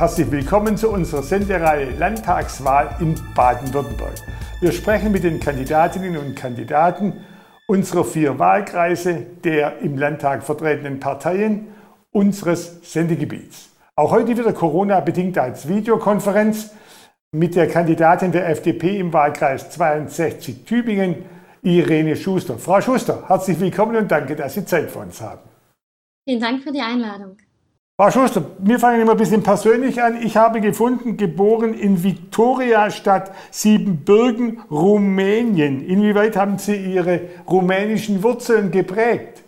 herzlich willkommen zu unserer Sendereihe Landtagswahl in Baden-Württemberg. Wir sprechen mit den Kandidatinnen und Kandidaten unserer vier Wahlkreise, der im Landtag vertretenen Parteien unseres Sendegebiets. Auch heute wieder Corona-bedingt als Videokonferenz mit der Kandidatin der FDP im Wahlkreis 62 Tübingen, Irene Schuster. Frau Schuster, herzlich willkommen und danke, dass Sie Zeit für uns haben. Vielen Dank für die Einladung. Frau Schuster, wir fangen immer ein bisschen persönlich an. Ich habe gefunden, geboren in Viktoriastadt Siebenbürgen, Rumänien. Inwieweit haben Sie Ihre rumänischen Wurzeln geprägt?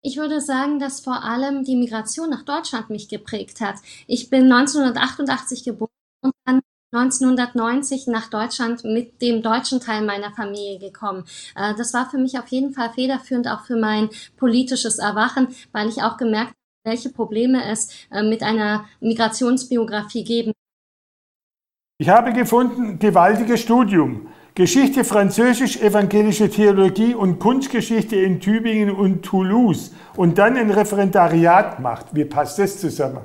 Ich würde sagen, dass vor allem die Migration nach Deutschland mich geprägt hat. Ich bin 1988 geboren und dann 1990 nach Deutschland mit dem deutschen Teil meiner Familie gekommen. Äh, das war für mich auf jeden Fall federführend auch für mein politisches Erwachen, weil ich auch gemerkt habe, welche Probleme es äh, mit einer Migrationsbiografie geben. Ich habe gefunden, gewaltiges Studium. Geschichte, Französisch, evangelische Theologie und Kunstgeschichte in Tübingen und Toulouse und dann ein Referendariat macht. Wie passt das zusammen?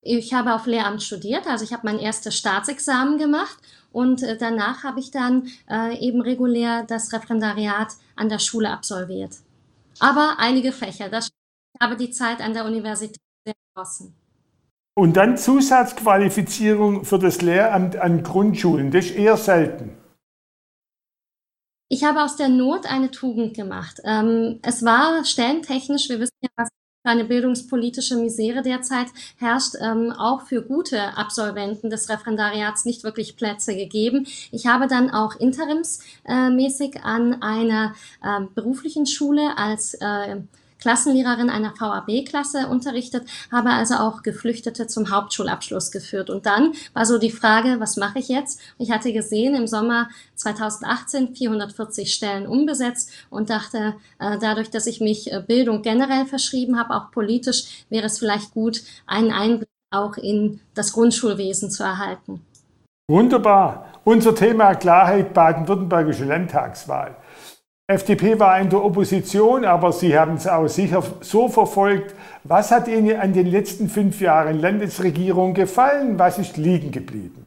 Ich habe auf Lehramt studiert, also ich habe mein erstes Staatsexamen gemacht und äh, danach habe ich dann äh, eben regulär das Referendariat an der Schule absolviert. Aber einige Fächer, das habe die Zeit an der Universität sehr genossen. Und dann Zusatzqualifizierung für das Lehramt an Grundschulen, das ist eher selten. Ich habe aus der Not eine Tugend gemacht. Ähm, es war stellentechnisch, wir wissen ja, was für eine bildungspolitische Misere derzeit herrscht, ähm, auch für gute Absolventen des Referendariats nicht wirklich Plätze gegeben. Ich habe dann auch interimsmäßig an einer äh, beruflichen Schule als äh, Klassenlehrerin einer VAB-Klasse unterrichtet, habe also auch Geflüchtete zum Hauptschulabschluss geführt. Und dann war so die Frage, was mache ich jetzt? Ich hatte gesehen, im Sommer 2018 440 Stellen umbesetzt und dachte, äh, dadurch, dass ich mich äh, Bildung generell verschrieben habe, auch politisch, wäre es vielleicht gut, einen Einblick auch in das Grundschulwesen zu erhalten. Wunderbar. Unser Thema Klarheit baden-württembergische Landtagswahl. FDP war in der Opposition, aber Sie haben es auch sicher so verfolgt. Was hat Ihnen an den letzten fünf Jahren Landesregierung gefallen? Was ist liegen geblieben?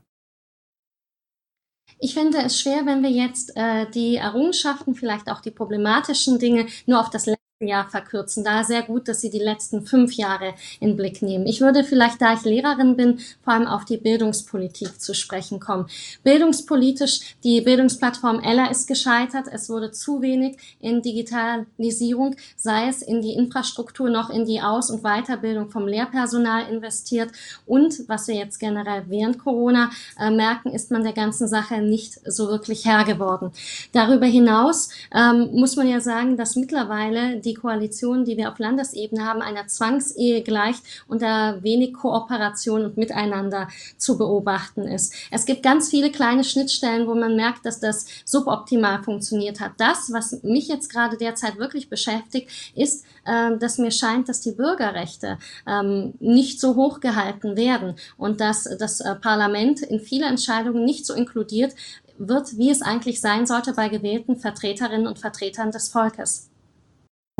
Ich finde es schwer, wenn wir jetzt äh, die Errungenschaften, vielleicht auch die problematischen Dinge nur auf das Jahr verkürzen. Da sehr gut, dass Sie die letzten fünf Jahre in Blick nehmen. Ich würde vielleicht, da ich Lehrerin bin, vor allem auf die Bildungspolitik zu sprechen kommen. Bildungspolitisch, die Bildungsplattform Ella ist gescheitert. Es wurde zu wenig in Digitalisierung, sei es in die Infrastruktur noch in die Aus- und Weiterbildung vom Lehrpersonal investiert. Und was wir jetzt generell während Corona äh, merken, ist man der ganzen Sache nicht so wirklich Herr geworden. Darüber hinaus ähm, muss man ja sagen, dass mittlerweile die die Koalition, die wir auf Landesebene haben, einer Zwangsehe gleicht und da wenig Kooperation und Miteinander zu beobachten ist. Es gibt ganz viele kleine Schnittstellen, wo man merkt, dass das suboptimal funktioniert hat. Das, was mich jetzt gerade derzeit wirklich beschäftigt, ist, äh, dass mir scheint, dass die Bürgerrechte ähm, nicht so hoch gehalten werden und dass das äh, Parlament in viele Entscheidungen nicht so inkludiert wird, wie es eigentlich sein sollte bei gewählten Vertreterinnen und Vertretern des Volkes.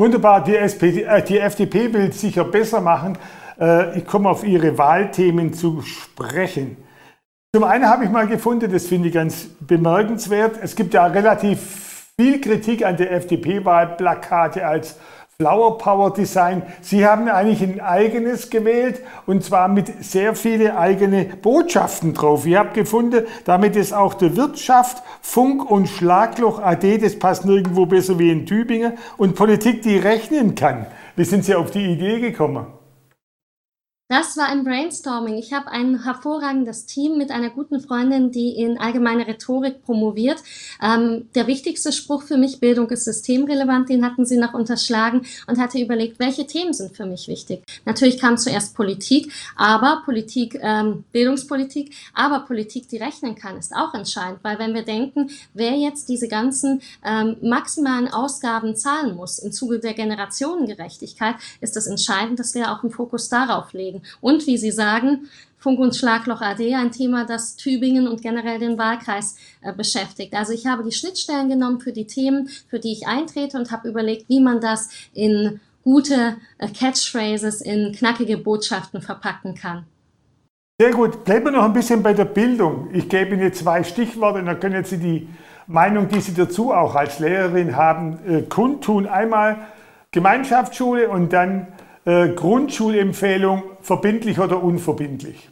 Wunderbar, die, SPD, äh, die FDP will es sicher besser machen. Äh, ich komme auf Ihre Wahlthemen zu sprechen. Zum einen habe ich mal gefunden, das finde ich ganz bemerkenswert, es gibt ja relativ viel Kritik an der FDP-Wahlplakate als Flower Power Design. Sie haben eigentlich ein eigenes gewählt und zwar mit sehr viele eigene Botschaften drauf. Ich habe gefunden, damit ist auch der Wirtschaft, Funk und Schlagloch AD, das passt nirgendwo besser wie in Tübingen, und Politik, die rechnen kann. Wie sind Sie auf die Idee gekommen? Das war ein Brainstorming. Ich habe ein hervorragendes Team mit einer guten Freundin, die in allgemeine Rhetorik promoviert. Ähm, der wichtigste Spruch für mich, Bildung ist systemrelevant, den hatten sie noch unterschlagen und hatte überlegt, welche Themen sind für mich wichtig. Natürlich kam zuerst Politik, aber Politik, ähm, Bildungspolitik, aber Politik, die rechnen kann, ist auch entscheidend, weil wenn wir denken, wer jetzt diese ganzen ähm, maximalen Ausgaben zahlen muss im Zuge der Generationengerechtigkeit, ist es das entscheidend, dass wir auch einen Fokus darauf legen. Und wie Sie sagen, Funk und Schlagloch AD, ein Thema, das Tübingen und generell den Wahlkreis äh, beschäftigt. Also ich habe die Schnittstellen genommen für die Themen, für die ich eintrete und habe überlegt, wie man das in gute äh, Catchphrases, in knackige Botschaften verpacken kann. Sehr gut. Bleiben wir noch ein bisschen bei der Bildung. Ich gebe Ihnen zwei Stichworte, dann können Sie die Meinung, die Sie dazu auch als Lehrerin haben, äh, kundtun. Einmal Gemeinschaftsschule und dann Grundschulempfehlung, verbindlich oder unverbindlich.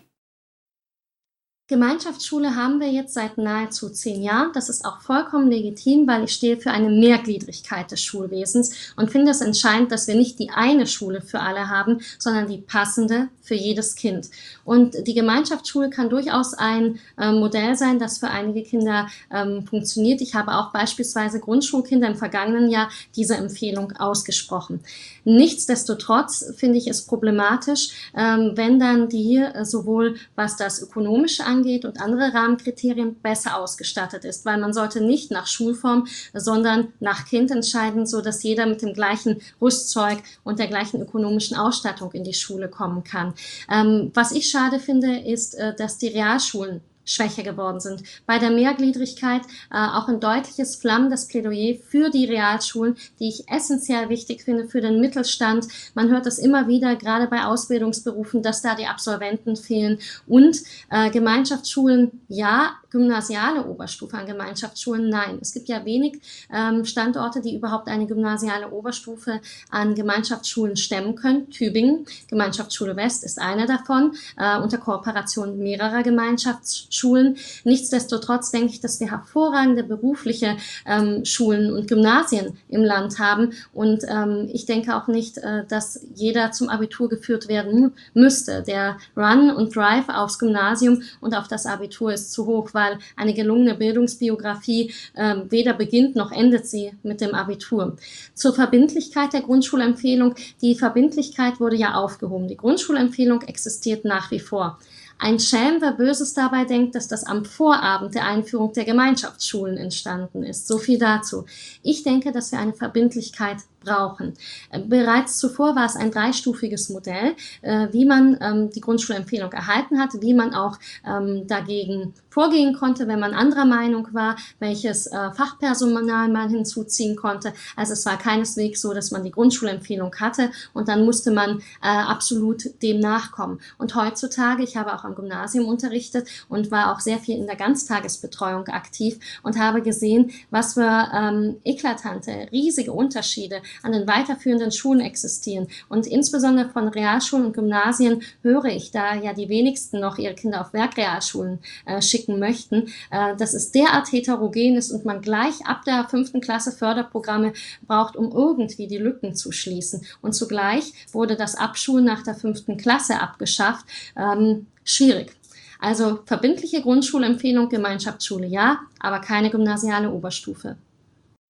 Gemeinschaftsschule haben wir jetzt seit nahezu zehn Jahren. Das ist auch vollkommen legitim, weil ich stehe für eine Mehrgliedrigkeit des Schulwesens und finde es entscheidend, dass wir nicht die eine Schule für alle haben, sondern die passende für jedes Kind. Und die Gemeinschaftsschule kann durchaus ein äh, Modell sein, das für einige Kinder ähm, funktioniert. Ich habe auch beispielsweise Grundschulkinder im vergangenen Jahr diese Empfehlung ausgesprochen. Nichtsdestotrotz finde ich es problematisch, ähm, wenn dann die äh, sowohl was das ökonomische angeht, angeht und andere Rahmenkriterien besser ausgestattet ist, weil man sollte nicht nach Schulform, sondern nach Kind entscheiden, so dass jeder mit dem gleichen Rüstzeug und der gleichen ökonomischen Ausstattung in die Schule kommen kann. Ähm, was ich schade finde, ist, äh, dass die Realschulen schwächer geworden sind. Bei der Mehrgliedrigkeit äh, auch ein deutliches flammendes Plädoyer für die Realschulen, die ich essentiell wichtig finde für den Mittelstand. Man hört das immer wieder, gerade bei Ausbildungsberufen, dass da die Absolventen fehlen. Und äh, Gemeinschaftsschulen, ja, gymnasiale Oberstufe an Gemeinschaftsschulen, nein. Es gibt ja wenig ähm, Standorte, die überhaupt eine gymnasiale Oberstufe an Gemeinschaftsschulen stemmen können. Tübingen, Gemeinschaftsschule West ist eine davon, äh, unter Kooperation mehrerer Gemeinschaftsschulen. Schulen. Nichtsdestotrotz denke ich, dass wir hervorragende berufliche ähm, Schulen und Gymnasien im Land haben. Und ähm, ich denke auch nicht, äh, dass jeder zum Abitur geführt werden müsste. Der Run und Drive aufs Gymnasium und auf das Abitur ist zu hoch, weil eine gelungene Bildungsbiografie äh, weder beginnt noch endet sie mit dem Abitur. Zur Verbindlichkeit der Grundschulempfehlung. Die Verbindlichkeit wurde ja aufgehoben. Die Grundschulempfehlung existiert nach wie vor. Ein Schelm, wer Böses dabei denkt, dass das am Vorabend der Einführung der Gemeinschaftsschulen entstanden ist. So viel dazu. Ich denke, dass wir eine Verbindlichkeit brauchen. Äh, bereits zuvor war es ein dreistufiges Modell, äh, wie man ähm, die Grundschulempfehlung erhalten hat, wie man auch ähm, dagegen vorgehen konnte, wenn man anderer Meinung war, welches äh, Fachpersonal man hinzuziehen konnte. Also es war keineswegs so, dass man die Grundschulempfehlung hatte und dann musste man absolut dem nachkommen. Und heutzutage, ich habe auch am Gymnasium unterrichtet und war auch sehr viel in der Ganztagesbetreuung aktiv und habe gesehen, was für ähm, eklatante, riesige Unterschiede an den weiterführenden Schulen existieren. Und insbesondere von Realschulen und Gymnasien höre ich, da ja die wenigsten noch ihre Kinder auf Werkrealschulen äh, schicken möchten, äh, dass es derart heterogen ist und man gleich ab der fünften Klasse Förderprogramme braucht, um irgendwie die Lücken zu schließen. Und zugleich wurde das Abschulen nach der fünften Klasse abgeschafft. Ähm, schwierig. Also verbindliche Grundschulempfehlung, Gemeinschaftsschule ja, aber keine gymnasiale Oberstufe.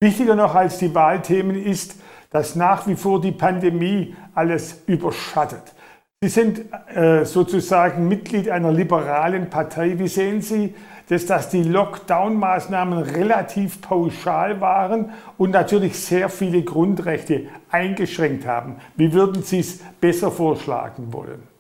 Wichtiger noch als die Wahlthemen ist, dass nach wie vor die Pandemie alles überschattet. Sie sind äh, sozusagen Mitglied einer liberalen Partei. Wie sehen Sie das, dass die Lockdown-Maßnahmen relativ pauschal waren und natürlich sehr viele Grundrechte eingeschränkt haben? Wie würden Sie es besser vorschlagen wollen?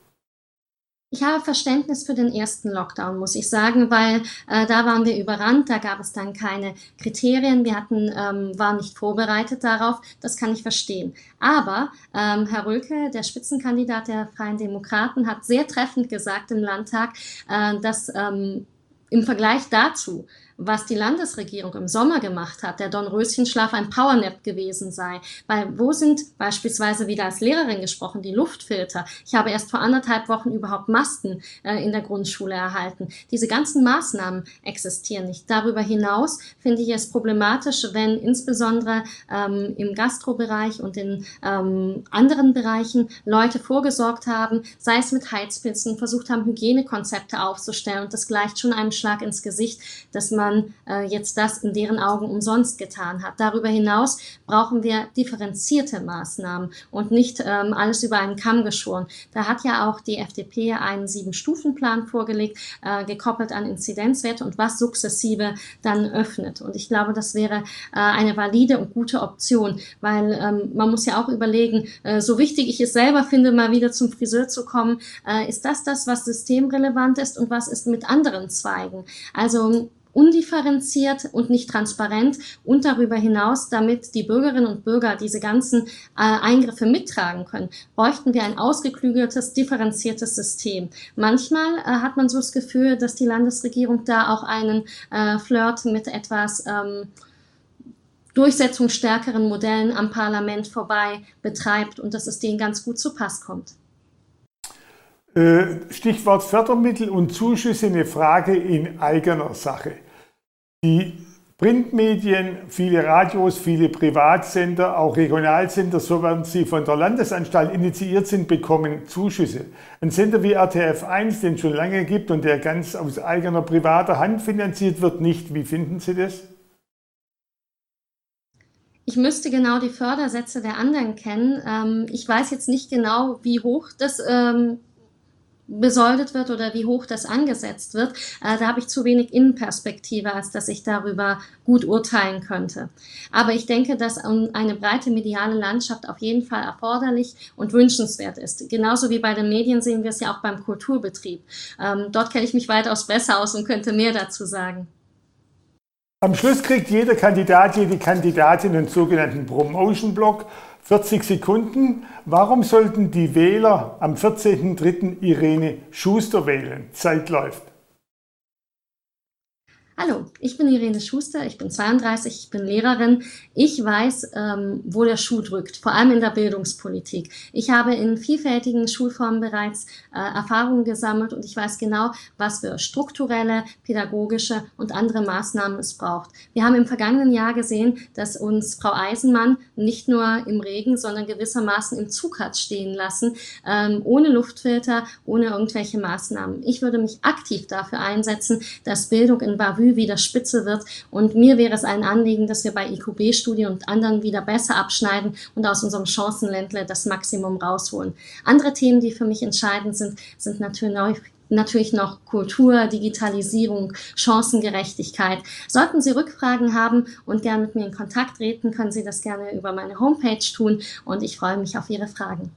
Ich habe Verständnis für den ersten Lockdown, muss ich sagen, weil äh, da waren wir überrannt, da gab es dann keine Kriterien, wir hatten, ähm, waren nicht vorbereitet darauf, das kann ich verstehen. Aber ähm, Herr Röke, der Spitzenkandidat der Freien Demokraten, hat sehr treffend gesagt im Landtag, äh, dass ähm, im Vergleich dazu was die Landesregierung im Sommer gemacht hat, der Dornröschenschlaf ein Powernap gewesen sei. Weil wo sind beispielsweise wieder als Lehrerin gesprochen die Luftfilter? Ich habe erst vor anderthalb Wochen überhaupt Masken äh, in der Grundschule erhalten. Diese ganzen Maßnahmen existieren nicht. Darüber hinaus finde ich es problematisch, wenn insbesondere ähm, im Gastrobereich und in ähm, anderen Bereichen Leute vorgesorgt haben, sei es mit Heizpilzen, versucht haben, Hygienekonzepte aufzustellen und das gleicht schon einem Schlag ins Gesicht, dass man man äh, jetzt das in deren Augen umsonst getan hat. Darüber hinaus brauchen wir differenzierte Maßnahmen und nicht ähm, alles über einen Kamm geschoren. Da hat ja auch die FDP einen Sieben-Stufen-Plan vorgelegt, äh, gekoppelt an Inzidenzwerte und was sukzessive dann öffnet. Und ich glaube, das wäre äh, eine valide und gute Option, weil ähm, man muss ja auch überlegen, äh, so wichtig ich es selber finde, mal wieder zum Friseur zu kommen, äh, ist das das, was systemrelevant ist und was ist mit anderen Zweigen? Also undifferenziert und nicht transparent und darüber hinaus, damit die Bürgerinnen und Bürger diese ganzen äh, Eingriffe mittragen können, bräuchten wir ein ausgeklügeltes, differenziertes System. Manchmal äh, hat man so das Gefühl, dass die Landesregierung da auch einen äh, Flirt mit etwas ähm, durchsetzungsstärkeren Modellen am Parlament vorbei betreibt und dass es denen ganz gut zu Pass kommt. Äh, Stichwort Fördermittel und Zuschüsse, eine Frage in eigener Sache. Die Printmedien, viele Radios, viele Privatsender, auch Regionalsender, so werden sie von der Landesanstalt initiiert sind, bekommen Zuschüsse. Ein Sender wie RTF 1, den es schon lange gibt und der ganz aus eigener privater Hand finanziert wird, nicht. Wie finden Sie das? Ich müsste genau die Fördersätze der anderen kennen. Ähm, ich weiß jetzt nicht genau, wie hoch das ähm, besoldet wird oder wie hoch das angesetzt wird, äh, da habe ich zu wenig Innenperspektive, als dass ich darüber gut urteilen könnte. Aber ich denke, dass eine breite mediale Landschaft auf jeden Fall erforderlich und wünschenswert ist. Genauso wie bei den Medien sehen wir es ja auch beim Kulturbetrieb. Ähm, dort kenne ich mich weitaus besser aus und könnte mehr dazu sagen. Am Schluss kriegt jeder Kandidat, jede Kandidatin einen sogenannten Promotion-Block 40 Sekunden. Warum sollten die Wähler am 14.03. Irene Schuster wählen? Zeit läuft. Hallo, ich bin Irene Schuster, ich bin 32, ich bin Lehrerin. Ich weiß, ähm, wo der Schuh drückt, vor allem in der Bildungspolitik. Ich habe in vielfältigen Schulformen bereits äh, Erfahrungen gesammelt und ich weiß genau, was für strukturelle, pädagogische und andere Maßnahmen es braucht. Wir haben im vergangenen Jahr gesehen, dass uns Frau Eisenmann nicht nur im Regen, sondern gewissermaßen im Zug hat stehen lassen, ähm, ohne Luftfilter, ohne irgendwelche Maßnahmen. Ich würde mich aktiv dafür einsetzen, dass Bildung in Bavü Früh wieder spitze wird. Und mir wäre es ein Anliegen, dass wir bei IQB-Studien und anderen wieder besser abschneiden und aus unserem Chancenländle das Maximum rausholen. Andere Themen, die für mich entscheidend sind, sind natürlich natürlich noch Kultur, Digitalisierung, Chancengerechtigkeit. Sollten Sie Rückfragen haben und gerne mit mir in Kontakt treten, können Sie das gerne über meine Homepage tun und ich freue mich auf Ihre Fragen.